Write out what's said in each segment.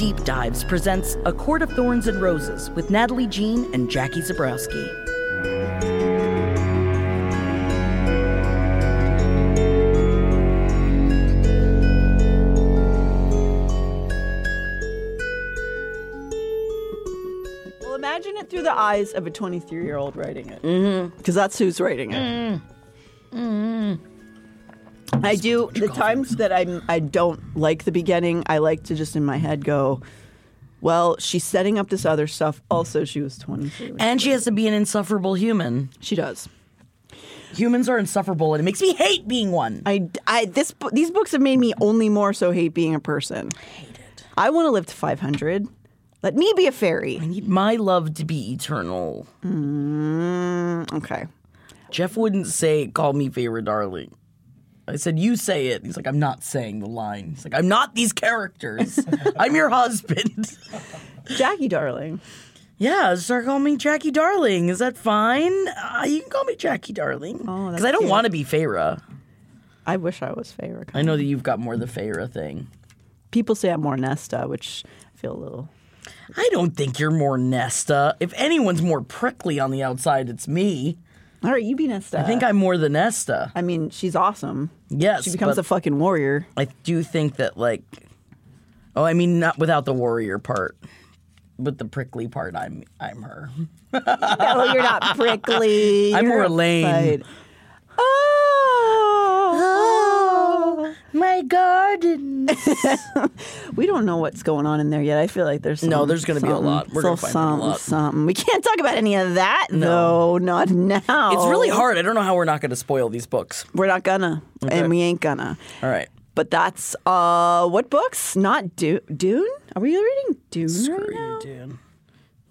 Deep Dives presents A Court of Thorns and Roses with Natalie Jean and Jackie Zebrowski. Well, imagine it through the eyes of a 23 year old writing it. Mm-hmm. Because that's who's writing it. Mm-hmm. I do the times that I'm I don't like the beginning. I like to just in my head go, well, she's setting up this other stuff. Also, she was 23. And she has to be an insufferable human. She does. Humans are insufferable, and it makes me hate being one. I, I this these books have made me only more so hate being a person. I hate it. I want to live to 500. Let me be a fairy. I need my love to be eternal. Mm, okay. Jeff wouldn't say, call me favorite darling. I said, you say it. He's like, I'm not saying the line. He's like, I'm not these characters. I'm your husband. Jackie, darling. Yeah, start calling me Jackie Darling. Is that fine? Uh, you can call me Jackie Darling. Oh, Because that's I don't want to be Feyre. I wish I was Feyre. I know that you've got more the Feyre thing. People say I'm more Nesta, which I feel a little. I don't think you're more Nesta. If anyone's more prickly on the outside, it's me. All right, you be Nesta. I think I'm more the Nesta. I mean, she's awesome. Yes, She becomes a fucking warrior. I do think that like, oh, I mean, not without the warrior part, but the prickly part. I'm I'm her. no, you're not prickly. I'm more a My garden. We don't know what's going on in there yet. I feel like there's No, there's gonna be a lot. We're gonna find out a lot. something. We can't talk about any of that though. Not now. It's really hard. I don't know how we're not going to spoil these books. We're not gonna, Okay. and we ain't gonna. All right. But that's uh, what books? Not Du- Dune. Are we reading Dune right now? dude.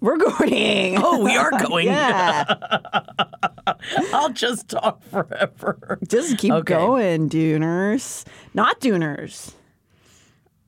We're going. Oh, we are going. yeah. I'll just talk forever. Just keep Okay. going, Duners. Not Duners.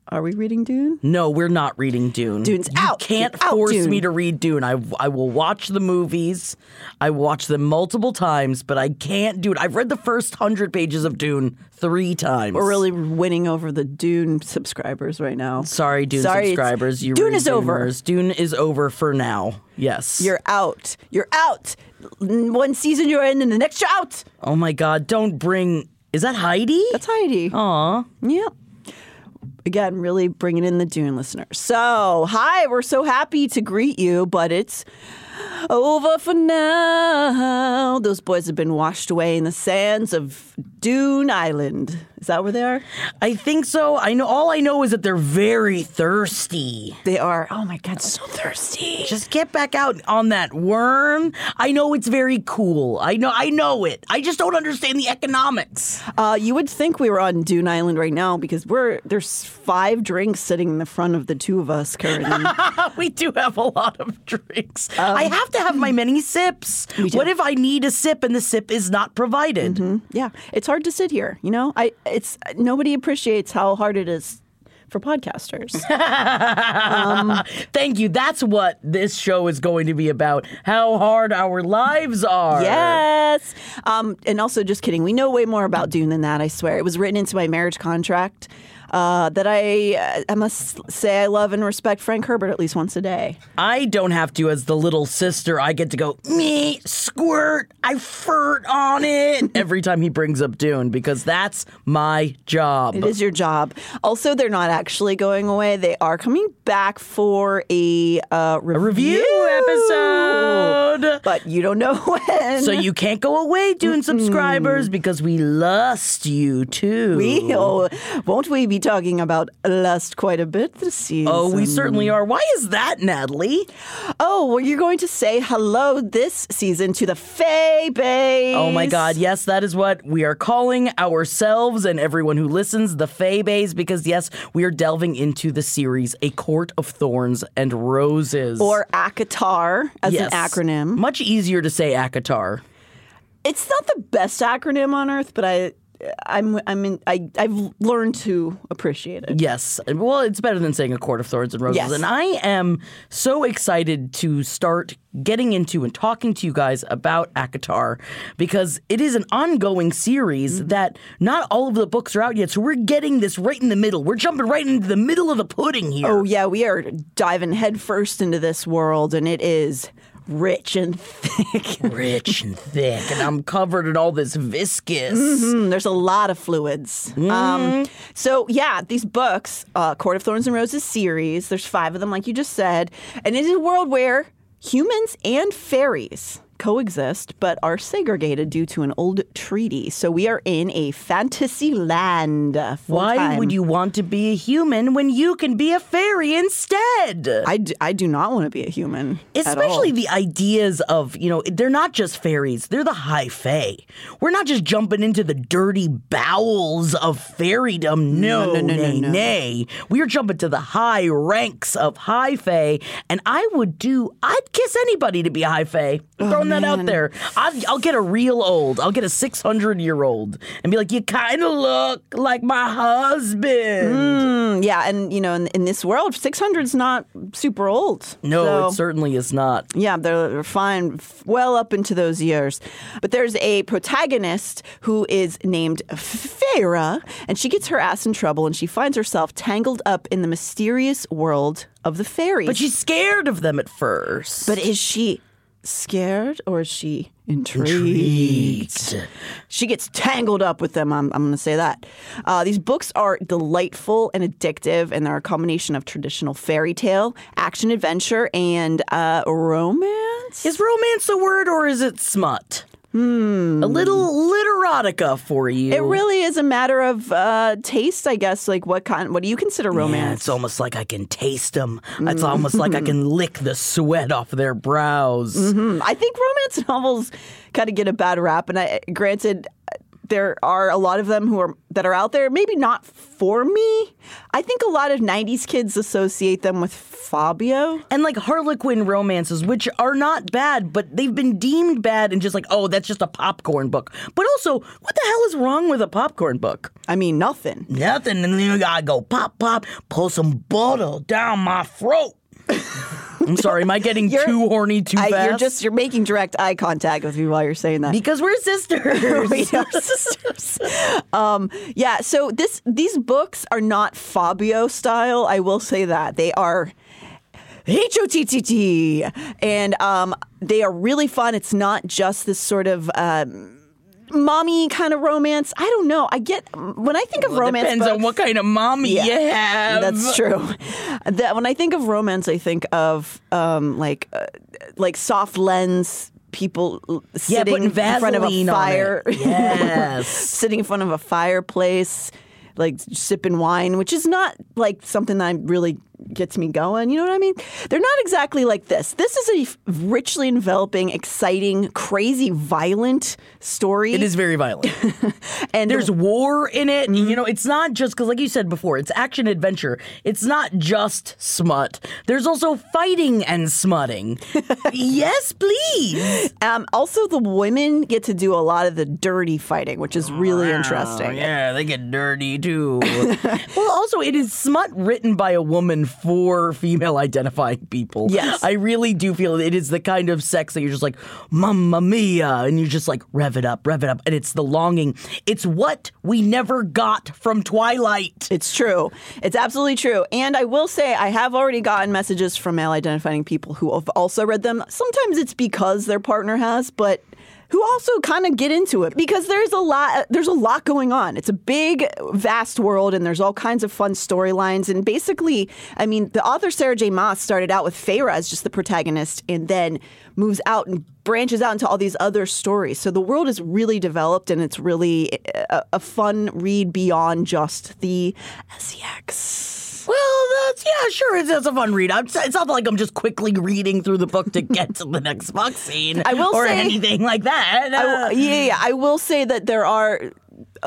Are we reading Dune? No, we're not reading Dune. Dune's you out. can't out, force Dune. me to read Dune. I, I will watch the movies. I watch them multiple times, but I can't do it. I've read the first hundred pages of Dune three times. We're really winning over the Dune subscribers right now. sorry, Dune Sorry, subscribers. You Dune is over. Dune is over for now. Yes. You're out. You're out. One season you're in, and the next you're out. oh my God! Don't bring. Is that Heidi? That's Heidi. Aw. Yep. Again, really bringing in the Dune listeners. So, hi, we're so happy to greet you, but it's over for now. Those boys have been washed away in the sands of Dune Island. Is that where they are? I think so. I know. All I know is that they're very thirsty. They are. Oh my God, so thirsty. Just get back out on that worm. I know it's very cool. I know. I know it. I just don't understand the economics. Uh, you would think we were on Dune Island right now because we're there's five drinks sitting in the front of the two of us currently. we do have a lot of drinks. I have to have my many sips. Um. What if I need a sip and the sip is not provided? yeah, it's hard to sit here. You know, I it's nobody appreciates how hard it is for podcasters. Thank you. That's what this show is going to be about. How hard our lives are. yes. Um, and also, just kidding. We know way more about Dune than that. I swear. It was written into my marriage contract. Uh, that I uh, I must say I love and respect Frank Herbert at least once a day. I don't have to as the little sister. I get to go me squirt. I furt on it every time he brings up Dune because that's my job. It is your job. Also, they're not actually going away. They are coming back for a uh, review, review episode. but you don't know when. So you can't go away, Dune subscribers, because we lust you too. we oh, won't we be talking about lust quite a bit this season? Oh, we certainly are. Why is that, Natalie? Oh, well, you're going to say hello this season to the Fae Baes. Oh my God, yes, that is what we are calling ourselves and everyone who listens the Baes because, yes, we are delving into the series A Court of Thorns and Roses. Or ACOTAR as Yes. an acronym. Much easier to say ACOTAR. It's not the best acronym on earth, but I, I'm, I'm in, I, I've learned to appreciate it. Yes. Well, it's better than saying A Court of Thorns and Roses. Yes. And I am so excited to start getting into and talking to you guys about ACOTAR because it is an ongoing series Mm-hmm. that not all of the books are out yet. So we're getting this right in the middle. We're jumping right into the middle of the pudding here. Oh yeah, we are diving headfirst into this world, and it is rich and thick. rich and thick, and I'm covered in all this viscous. Mm, There's a lot of fluids. Um, so yeah, these books, uh, Court of Thorns and Roses series. There's five of them, like you just said, and it is a world where humans and fairies coexist but are segregated due to an old treaty. So we are in a fantasy land. uh, Why full-time. would you want to be a human when you can be a fairy instead? I, d- I do not want to be a human. Especially the ideas of, you know, they're not just fairies, they're the high fae. We're not just jumping into the dirty bowels of fairydom. No, No, no, no, no, nay, no. nay. We are jumping to the high ranks of high fae, and I would do, I'd kiss anybody to be a high fae. Throwing that out there. I'd, I'll get a real old, I'll get a 600 year old and be like, you kind of look like my husband. Mm, yeah, and you know, in, in this world, 600 is not super old. No, So- it certainly is not. Yeah, they're fine well up into those years. But there's a protagonist who is named Feyre, and she gets her ass in trouble and she finds herself tangled up in the mysterious world of the fairies. But she's scared of them at first. But is she scared or is she intrigued? Intrigued. She gets tangled up with them. I'm, I'm going to say that. Uh, these books are delightful and addictive, and they're a combination of traditional fairy tale, action adventure, and uh, romance. Is romance a word or is it smut? Hmm. A little literotica for you. It really is a matter of uh, taste, I guess. Like, what kind? What do you consider Yeah, romance? it's almost like I can taste them. It's almost like I can lick the sweat off their brows. Hmm, I think romance novels kind of get a bad rap, and I, granted, there are a lot of them who are that are out there. Maybe not for me. I think a lot of '90s kids associate them with Fabio. And like Harlequin romances, which are not bad, but they've been deemed bad and just like, oh, that's just a popcorn book. But also, what the hell is wrong with a popcorn book? I mean, nothing. Nothing. And then you gotta go pop, pop, pull some butter down my throat. I'm sorry, am I getting You're- too horny too I, fast? you're just you're making direct eye contact with me while you're saying that. because we're sisters. we are sisters. Um, yeah, so this these books are not Fabio style. I will say that they are H O T T T, and um, they are really fun. It's not just this sort of. Um, Mommy kind of romance. I don't know. I get when I think of Well, it romance. depends on what kind of mommy Yeah, you have. That's true. That when I think of romance, I think of um, like uh, like soft lens people l- Yeah, sitting in front of a fire. Yes. sitting in front of a fireplace, like sipping wine, which is not like something that really gets me going. You know what I mean? They're not exactly like this. This is a richly enveloping, exciting, crazy, violent story. It is very violent. and There's war in it. Mm-hmm. You know, it's not just because, like you said before, it's action adventure. It's not just smut. There's also fighting and smutting. yes, please. Um, also, the women get to do a lot of the dirty fighting, which is really interesting. Oh, yeah, they get dirty too. well, also, it is smut written by a woman for female identifying people. Yes. I really do feel it is the kind of sex that you're just like, Mamma Mia. And you just like, rev it up, rev it up. And it's the longing. It's what we never got from Twilight. It's true. It's absolutely true. And I will say, I have already gotten messages from male identifying people who have also read them. Sometimes it's because their partner has, but who also kind of get into it because there's a lot there's a lot going on. It's a big vast world and there's all kinds of fun storylines and basically I mean the author Sarah J Maas started out with Feyre as just the protagonist and then moves out and branches out into all these other stories. So the world is really developed and it's really eh, a, a fun read beyond just the sex. Well, that's yeah, sure. It's, it's a fun read. I'm, it's not like I'm just quickly reading through the book to get to the next fuck scene. I will or say- anything like that. I yeah, yeah, I will say that there are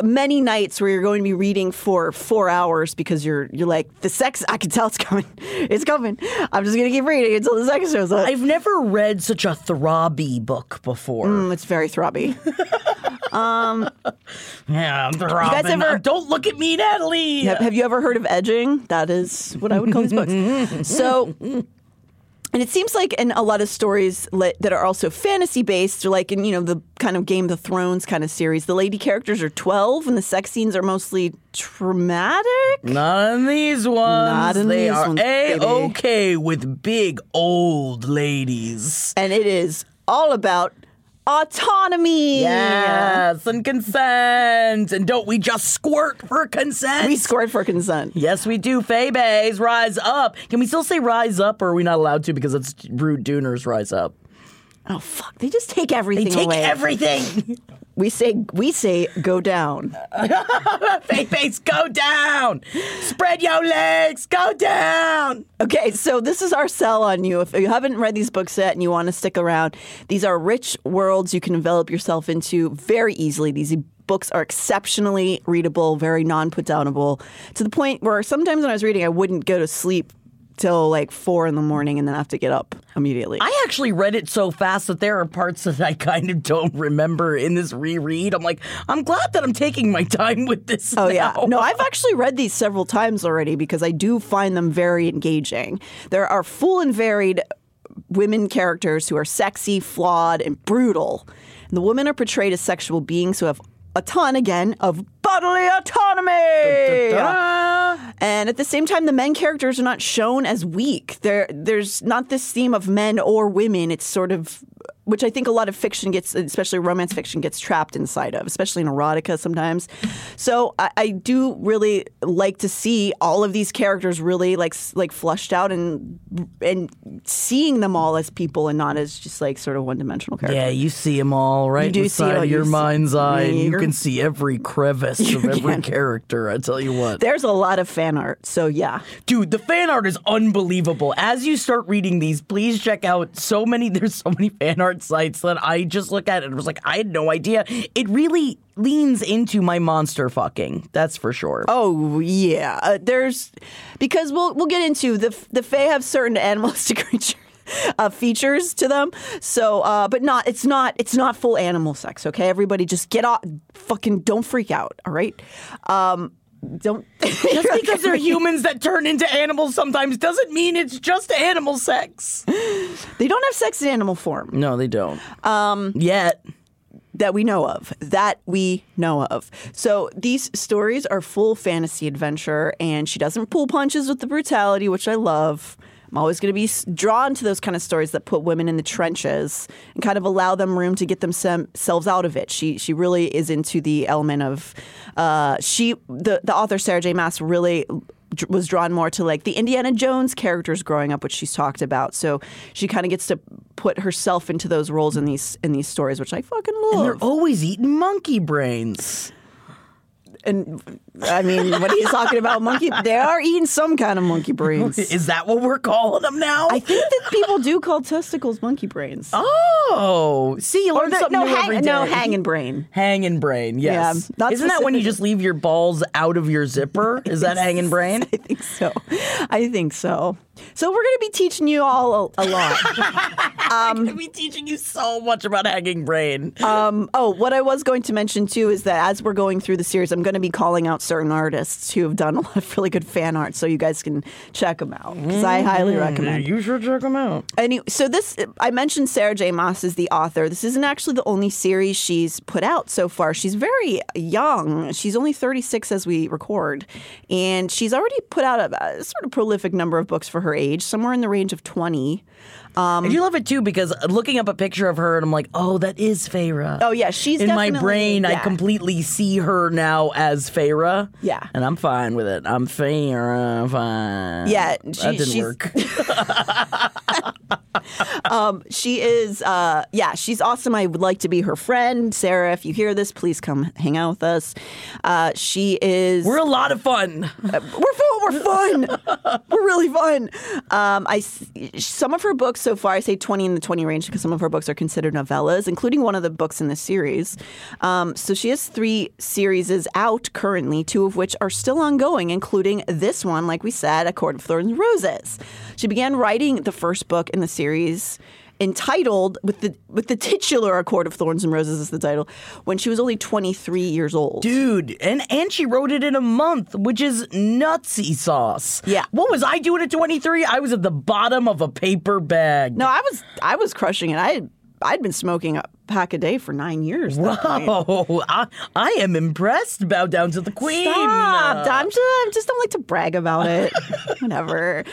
many nights where you're going to be reading for four hours because you're you're like the sex. I can tell it's coming. It's coming. I'm just gonna keep reading until the sex shows up. I've never read such a throbby book before. Mm, it's very throbby. Yeah, I'm throbbing. ever- Don't look at me, Natalie. have, have you ever heard of edging? That is what I would call these books. So. And it seems like in a lot of stories that are also fantasy based, or like in you know the kind of Game of Thrones kind of series, the lady characters are twelve, and the sex scenes are mostly traumatic. Not in these ones. Not in they these are ones, a okay with big old ladies. and it is all about autonomy. Yes, and consent. And don't we just squirt for consent? We squirt for consent. Yes, we do. Fae Baes, rise up. Can we still say rise up, or are we not allowed to because it's rude Duners rise up? Oh fuck! They just take everything. They take away. everything. we say we say go down. Fae Baes, go down. Spread your legs, go down. Okay, so this is our sell on you. If you haven't read these books yet and you want to stick around, these are rich worlds you can envelop yourself into very easily. These books are exceptionally readable, very non-put downable, to the point where sometimes when I was reading, I wouldn't go to sleep till like four in the morning and then I have to get up immediately. I actually read it so fast that there are parts that I kind of don't remember in this reread. I'm like, I'm glad that I'm taking my time with this. Oh yeah. No, I've actually read these several times already because I do find them very engaging. There are full and varied women characters who are sexy, flawed, and brutal. And the women are portrayed as sexual beings who have a ton again of bodily autonomy. And at the same time, the men characters are not shown as weak. There, there's not this theme of men or women. It's sort of, which I think a lot of fiction gets, especially romance fiction, gets trapped inside of, especially in erotica sometimes. So I, I do really like to see all of these characters really like like flushed out and and seeing them all as people and not as just like sort of one dimensional characters. Yeah, you see them all right You do inside see- of you your see- mind's eye, and you can see every crevice of every can. character. I tell you what, There's a lot of fan art. So yeah. dude, the fan art is unbelievable. As you start reading these, please check out so many. There's so many fan art sites that I just look at and was like, I had no idea. It really leans into my monster fucking. That's for sure. Oh yeah, uh, there's because we'll we'll get into the the Fae have certain animalistic creature uh, features to them. So, uh, but not it's not it's not full animal sex. Okay, everybody, just get off. Fucking don't freak out. All right. Um, don't Just because they're humans that turn into animals sometimes doesn't mean it's just animal sex. they don't have sex in animal form No, they don't. Um, Yet. that we know of. That we know of. So these stories are full fantasy adventure, and she doesn't pull punches with the brutality, which I love. I'm always going to be drawn to those kind of stories that put women in the trenches and kind of allow them room to get themselves out of it. She she really is into the element of uh, she the the author Sarah J. Maas really was drawn more to like the Indiana Jones characters growing up, which she's talked about. So she kind of gets to put herself into those roles in these in these stories, which I fucking love. And they're always eating monkey brains. And I mean, what are you talking about? Monkey? They are eating some kind of monkey brains. Is that what we're calling them now? I think that people do call testicles monkey brains. Oh, see, you learn the- something no, new hang, every day. no, hanging brain. Hanging brain, yes. Yeah, Isn't that when you just leave your balls out of your zipper? Is that hanging brain? I think so. I think so. So we're going to be teaching you all a, a lot. Gonna be teaching you so much about hanging brain. Um, oh, what I was going to mention too is that as we're going through the series, I'm going to be calling out certain artists who have done a lot of really good fan art, so you guys can check them out because I highly recommend. you should check them out. Any, so this I mentioned Sarah J. Maas is the author. This isn't actually the only series she's put out so far. She's very young. She's only 36 as we record, and she's already put out a, a sort of prolific number of books for her age, somewhere in the range of 20. I do love it too because looking up a picture of her and I'm like, oh, that is Feyre. Oh yeah, she's in my brain. I completely see her now as Feyre. Yeah. and I'm fine with it. I'm Feyre. I'm fine. Yeah, that didn't she's- work. She is, uh, yeah, she's awesome. I would like to be her friend. Sarah, if you hear this, please come hang out with us. Uh, she is. We're a lot of fun. we're fun. We're fun. we're really fun. Um, I some of her books so far, I say twenty in the twenty range because some of her books are considered novellas, including one of the books in the series. Um, so she has three series out currently, two of which are still ongoing, including this one, like we said, A Court of Thorns and Roses. She began writing the first book in the series. Entitled with the with the titular "A Court of Thorns and Roses" is the title when she was only 23 years old. Dude, and and she wrote it in a month, which is nutsy sauce. Yeah. What was I doing at 23? I was at the bottom of a paper bag. No, I was I was crushing it. I I'd been smoking a pack a day for nine years. at that point. Oh, I, I am impressed. Bow down to the queen. Stop! Uh, I'm just I just don't like to brag about it. Whatever.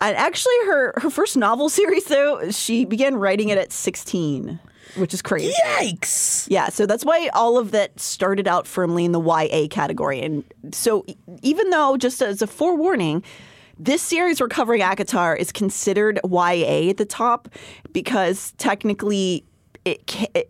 And actually, her her first novel series though, she began writing it at 16, which is crazy. Yikes. Yeah, so that's why all of that started out firmly in the YA category. And so even though, just as a forewarning, this series we're covering ACOTAR is considered YA at the top because technically it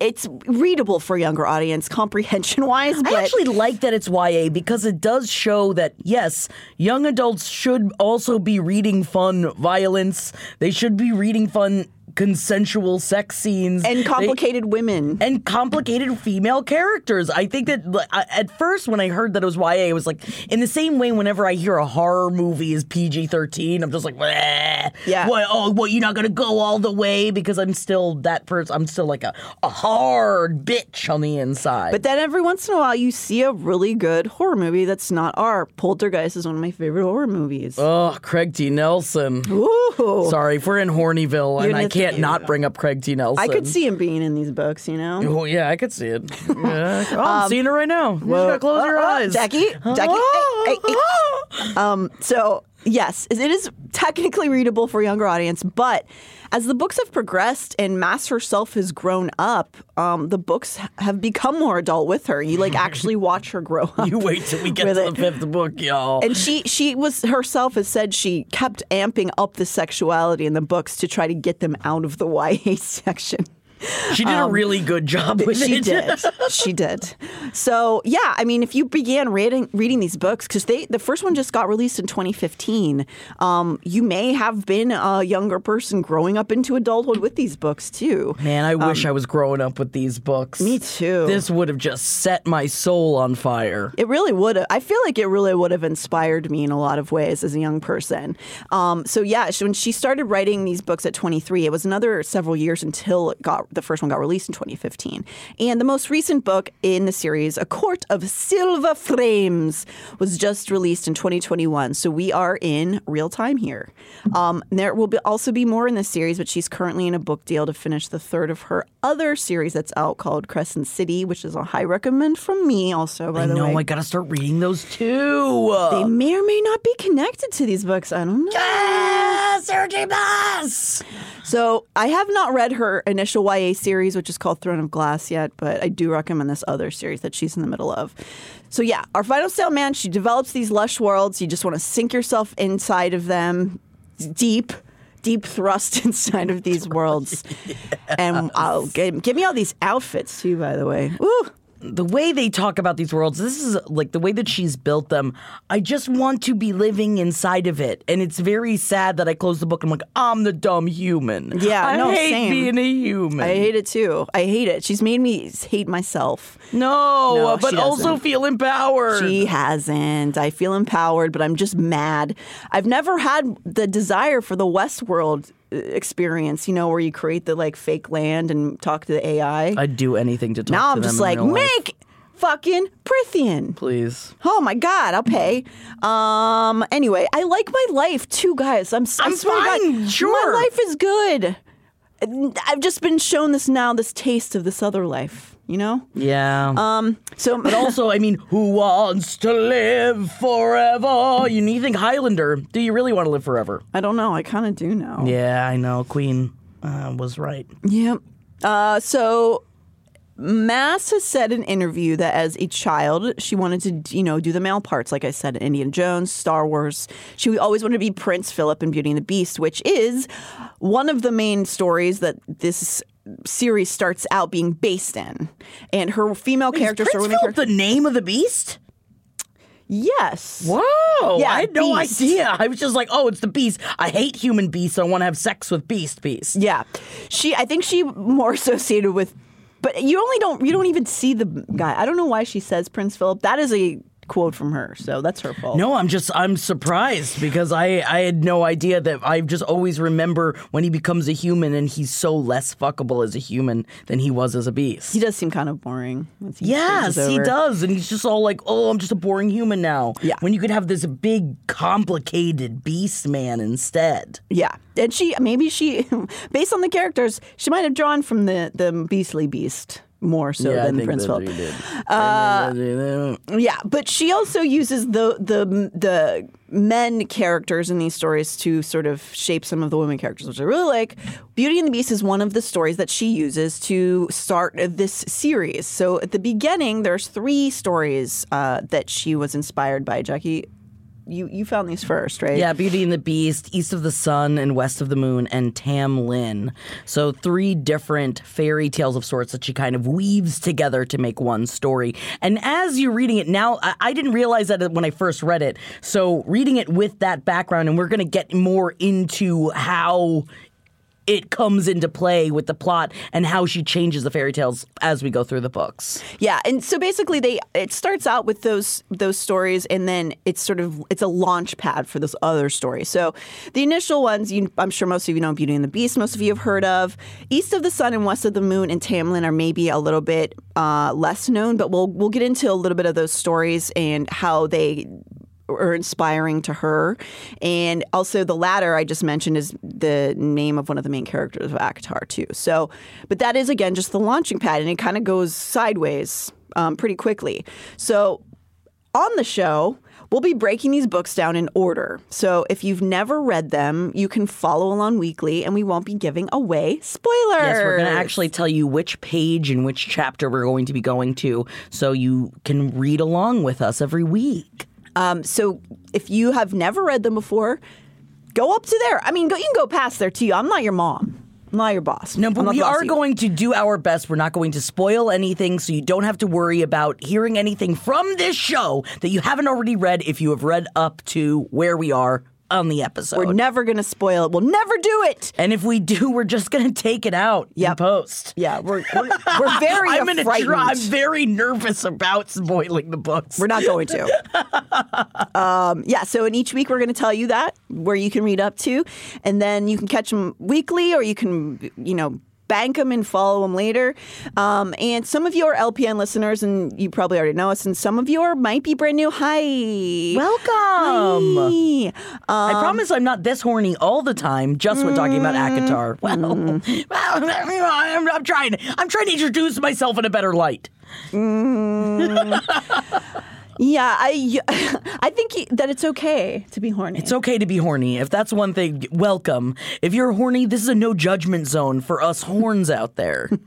it's readable for a younger audience comprehension wise. But I actually like that it's YA because it does show that yes, young adults should also be reading fun violence. They should be reading fun consensual sex scenes and They- complicated women. and complicated female characters. I think that I- at first when I heard that it was YA, it was like in the same way. Whenever I hear a horror movie is PG thirteen, I'm just like, "Bleh." Yeah. What? Oh, what? You're not gonna go all the way because I'm still that person. I'm still like a, a hard bitch on the inside. But then every once in a while, you see a really good horror movie that's not our. Poltergeist is one of my favorite horror movies. Oh, Craig T. Nelson. Ooh. Sorry, if we're in Hornyville and I can't not bring up Craig T. Nelson. I could see him being in these books, you know? Oh yeah, I could see it. Yeah. Oh, I'm seeing it right now. You just gotta close your Uh, uh, eyes, Jackie, Jackie. hey, hey, hey. Um, so yes, it is technically readable for a younger audience, but as the books have progressed and Maas herself has grown up, um, the books have become more adult with her. You like actually watch her grow up. You wait till we get to the it. fifth book, y'all. And she she was herself has said she kept amping up the sexuality in the books to try to get them out of the YA section. She did a really good job with um, She it. did. She did. So yeah, I mean, if you began reading reading these books, because they the first one just got released in 2015, um, you may have been a younger person growing up into adulthood with these books too. Man, I wish I was growing up with these books. Um, Me too. This would have just set my soul on fire. It really would have. I feel like it really would have inspired me in a lot of ways as a young person. Um, so yeah, she, when she started writing these books at 23, it was another several years until it got the first one got released in 2015. And the most recent book in the series, A Court of Silver Flames, was just released in 2021. So we are in real time here. Um, there will be, also be more in this series, but she's currently in a book deal to finish the third of her other series that's out called Crescent City, which is a high recommend from me. Also, by I the know, way. I gotta start reading those too. They may or may not be connected to these books. I don't know. Ah, Sarah J. So I have not read her initial YA series, which is called Throne of Glass, yet, but I do recommend this other series that she's in the middle of. So yeah, our final sale man, she develops these lush worlds. You just want to sink yourself inside of them, deep. Deep thrust inside of these worlds, and uh, I'll give, give me all these outfits too. By the way, Ooh, the way they talk about these worlds, this is like the way that she's built them. I just want to be living inside of it, and it's very sad that I close the book. and I'm like, I'm the dumb human. Yeah, I no, hate same. being a human. I hate it too. I hate it. She's made me hate myself. no, No, but also feel empowered. She hasn't. I feel empowered, but I'm just mad. I've never had the desire for the Westworld uh, experience, you know, where you create the like fake land and talk to the AI. I'd do anything to talk now to I'm just like, make fucking Prythian. please. Oh my god, I'll pay. Um. Anyway, I like my life too, guys. I'm. I'm to God, fine, sure. My life is good. I've just been shown this now, this taste of this other life. You know. Yeah. Um. So. But also, I mean, who wants to live forever? You, you think Highlander? Do you really want to live forever? I don't know. I kind of do now. Yeah, I know. Queen uh, was right. Yep. Uh, so Maas has said in an interview that as a child, she wanted to, you know, do the male parts, like I said, in Indiana Jones, Star Wars. She always wanted to be Prince Philip in Beauty and the Beast, which is one of the main stories that this series starts out being based in. And her female characters are women characters. the name of the beast? yes. Whoa! Yeah, I had no Beast. idea. I was just like, oh, it's the beast. I hate human beasts. I want to have sex with beast beast. Yeah, she. I think she more associated with, but you only don't. You don't even see the guy. I don't know why she says Prince Philip. That is a quote from her, so that's her fault. No, I'm just I'm surprised because I I had no idea that I just always remember when he becomes a human and he's so less fuckable as a human than he was as a beast. he does seem kind of boring. he Yes, he does. And he's just all like, oh, I'm just a boring human now. Yeah. When you could have this big, complicated beast man instead. Yeah, and she maybe she, based on the characters, she might have drawn from the the Beastly Beast more so than Prince Philip. Uh, Yeah, but she also uses the the the men characters in these stories to sort of shape some of the women characters, which I really like. Beauty and the Beast is one of the stories that she uses to start this series. So at the beginning, there's three stories uh, that she was inspired by. Jackie, you you found these first, right? yeah, Beauty and the Beast, East of the Sun and West of the Moon, and Tam Lin. So three different fairy tales of sorts that she kind of weaves together to make one story. And as you're reading it now, I, I didn't realize that when I first read it. So reading it with that background, and we're going to get more into how it comes into play with the plot and how she changes the fairy tales as we go through the books. Yeah, and so basically they it starts out with those those stories and then it's sort of it's a launch pad for those other stories. So the initial ones you, I'm sure most of you know Beauty and the Beast, most of you have heard of. East of the Sun and West of the Moon and Tamlin are maybe a little bit uh, less known, but we'll we'll get into a little bit of those stories and how they are inspiring to her. And also the latter I just mentioned is the name of one of the main characters of ACOTAR too. So, but that is again just the launching pad and it kind of goes sideways um, pretty quickly. So on the show, we'll be breaking these books down in order. So if you've never read them, you can follow along weekly and we won't be giving away spoilers. Yes, we're going to actually tell you which page and which chapter we're going to be going to so you can read along with us every week. Um, so if you have never read them before, go up to there. I mean, go, you can go past there too. I'm not your mom. I'm not your boss. No, but we are going to do our best. We're not going to spoil anything, so you don't have to worry about hearing anything from this show that you haven't already read if you have read up to where we are on the episode. We're never going to spoil it. We'll never do it. and if we do, we're just going to take it out in post. Yeah, we're we're, we're very I'm gonna try. I'm very nervous about spoiling the books. We're not going to. um, yeah, so in each week we're going to tell you that where you can read up to, and then you can catch them weekly, or you can, you know, bank them and follow them later. Um, and some of you are LPN listeners, and you probably already know us, and some of you are might be brand new. Hi, Welcome. Hi. I um, promise I'm not this horny all the time, just when talking about mm. ACOTAR. Well, well, I'm, I'm trying. I'm trying to introduce myself in a better light. Mm. Yeah, I I think he- that it's okay to be horny. It's okay to be horny. If that's one thing, welcome. If you're horny, this is a no judgment zone for us horns out there.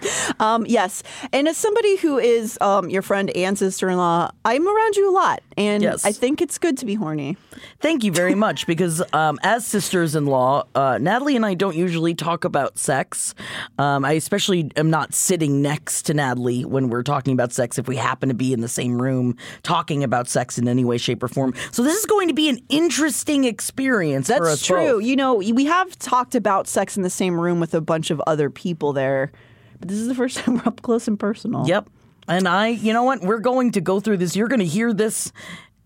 Um, yes, and as somebody who is um, your friend and sister-in-law, I'm around you a lot, and Yes. I think it's good to be horny. Thank you very much. Because um, as sisters in law, uh, Natalie and I don't usually talk about sex. Um, I especially am not sitting next to Natalie when we're talking about sex if we happen to be in the same room talking about sex in any way, shape, or form. So this is going to be an interesting experience for That's true. both. You know, we have talked about sex in the same room with a bunch of other people there, but this is the first time we're up close and personal. Yep. And I, you know what? We're going to go through this. You're going to hear this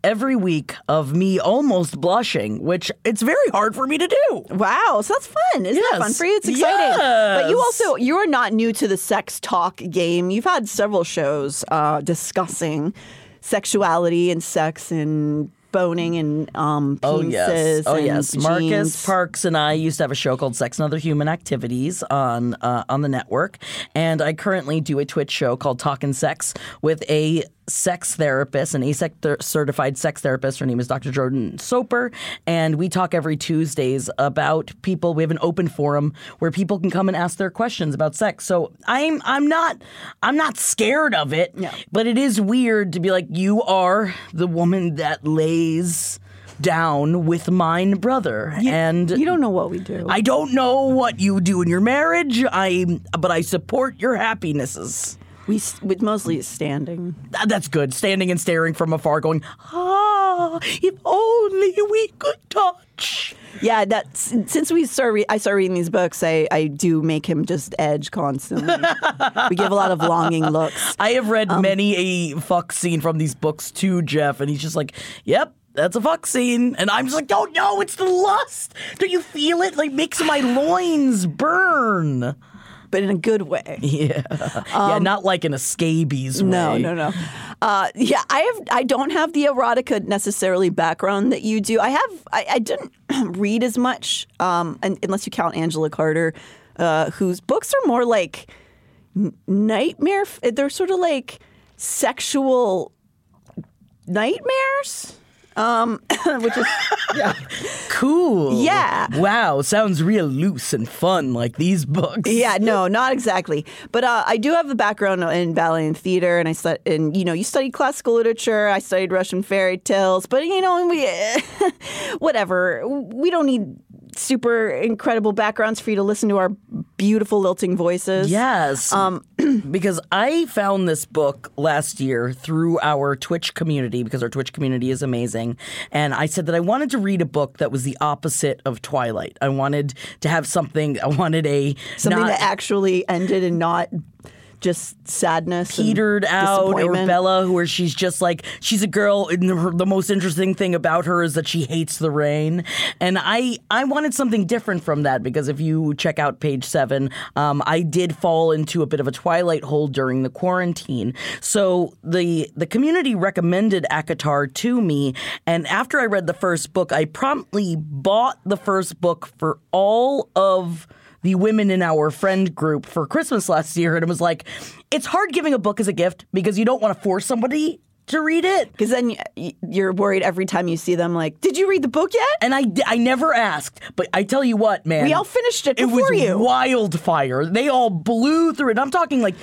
every week of me almost blushing, which it's very hard for me to do. Wow, so that's fun. Isn't that fun for you? It's exciting. But you also you're not new to the sex talk game. You've had several shows uh, discussing sexuality and sex and boning and um, penises. Oh yes, oh and yes. Marcus jeans. Parks and I used to have a show called Sex and Other Human Activities on uh, on the network, and I currently do a Twitch show called Talkin' Sex with a sex therapist, an AASECT ther- certified sex therapist. Her name is Dr. Jordan Soper, and we talk every Tuesdays about people. We have an open forum where people can come and ask their questions about sex. So I'm I'm not I'm not scared of it, but it is weird to be like you are the woman that lays down with mine brother and You don't know what we do. I don't know what you do in your marriage I but I support your happinesses we with mostly standing. That's good standing and staring from afar going ah if only we could touch Yeah, that's since we start. Re- I start reading these books. I, I do make him just edge constantly. we give a lot of longing looks. I have read Um, many a fuck scene from these books too Jeff and he's just like yep that's a fuck scene. And I'm just like, don't know, it's the lust. Don't you feel it? Like makes my loins burn. But in a good way. Yeah. yeah, not like in a scabies way. Um, No, no, no. Uh, yeah, I have. I don't have the erotica necessarily background that you do. I have. I, I didn't read as much, um, un unless you count Angela Carter, uh, whose books are more like nightmare. They're sort of like sexual nightmares. Um, which is Cool. Yeah. Wow, sounds real loose and fun like these books. Yeah, no, not exactly. But uh, I do have a background in ballet and theater, and I stud- and you know, you studied classical literature. I studied Russian fairy tales, but you know, we whatever. We don't need super incredible backgrounds for you to listen to our beautiful lilting voices. Yes. Um, because I found this book last year through our Twitch community because our Twitch community is amazing. And I said that I wanted to read a book that was the opposite of Twilight. I wanted to have something, I wanted a something not that actually ended and not just sadness, and petered out or. Bella, where she's just like she's a girl. And her, the most interesting thing about her is that she hates the rain. And I I wanted something different from that because if you check out page seven, um, I did fall into a bit of a twilight hole during the quarantine. So the the community recommended ACOTAR to me, and after I read the first book, I promptly bought the first book for all of the women in our friend group for Christmas last year, and it was like, it's hard giving a book as a gift because you don't want to force somebody to read it. Because then you're worried every time you see them. Like, did you read the book yet? And I, I never asked, but I tell you what, man. We all finished it It was you. wildfire. They all blew through it. I'm talking like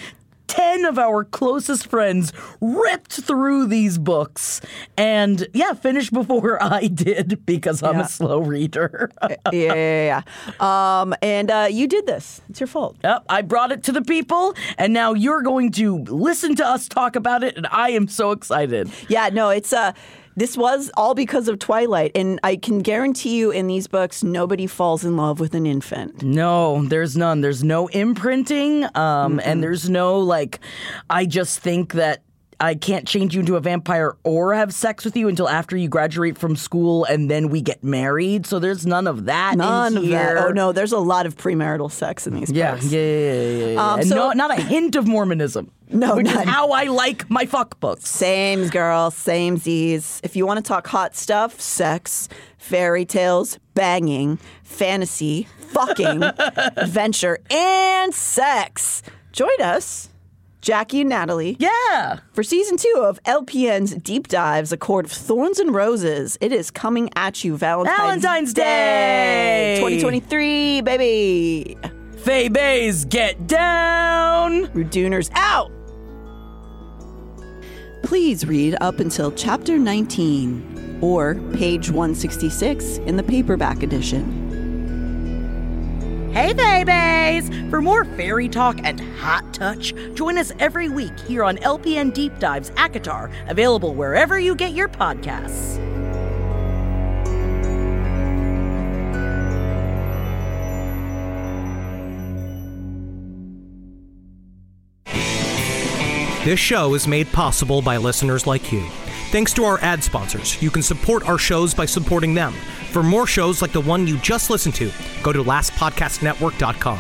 10 of our closest friends ripped through these books and, yeah, finished before I did because I'm Yeah. a slow reader. yeah, yeah, yeah. Um, and uh, you did this. It's your fault. Yep, I brought it to the people, and now you're going to listen to us talk about it, and I am so excited. Yeah, no, it's uh this was all because of Twilight, and I can guarantee you in these books nobody falls in love with an infant. No, there's none. There's no imprinting, um, and there's no like. I just think that. I can't change you into a vampire or have sex with you until after you graduate from school and then we get married. So there's none of that. in None of that. here. Oh no, there's a lot of premarital sex in these Yeah, books. yeah, yeah, yeah, yeah, yeah. Um, and so- no, not a hint of Mormonism. No, which none. is how I like my fuck books. Same girl, same Z's. If you want to talk hot stuff, sex, fairy tales, banging, fantasy, fucking, adventure, and sex, join us, Jackie and Natalie. Yeah. For season two of LPN's Deep Dives, A Court of Thorns and Roses, it is coming at you Valentine's, Valentine's Day. 2023, baby. Fae Baes, get down! Ruduners out! Please read up until chapter 19 or page 166 in the paperback edition. Hey, babies! For more fairy talk and hot touch, join us every week here on LPN Deep Dives ACOTAR, available wherever you get your podcasts. This show is made possible by listeners like you. Thanks to our ad sponsors, you can support our shows by supporting them. For more shows like the one you just listened to, go to lastpodcastnetwork.com.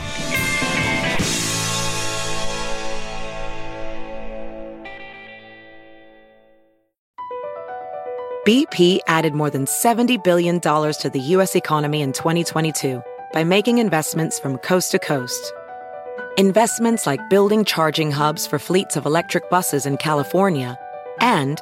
BP added more than $70 billion to the U.S. economy in 2022 by making investments from coast to coast. Investments like building charging hubs for fleets of electric buses in California and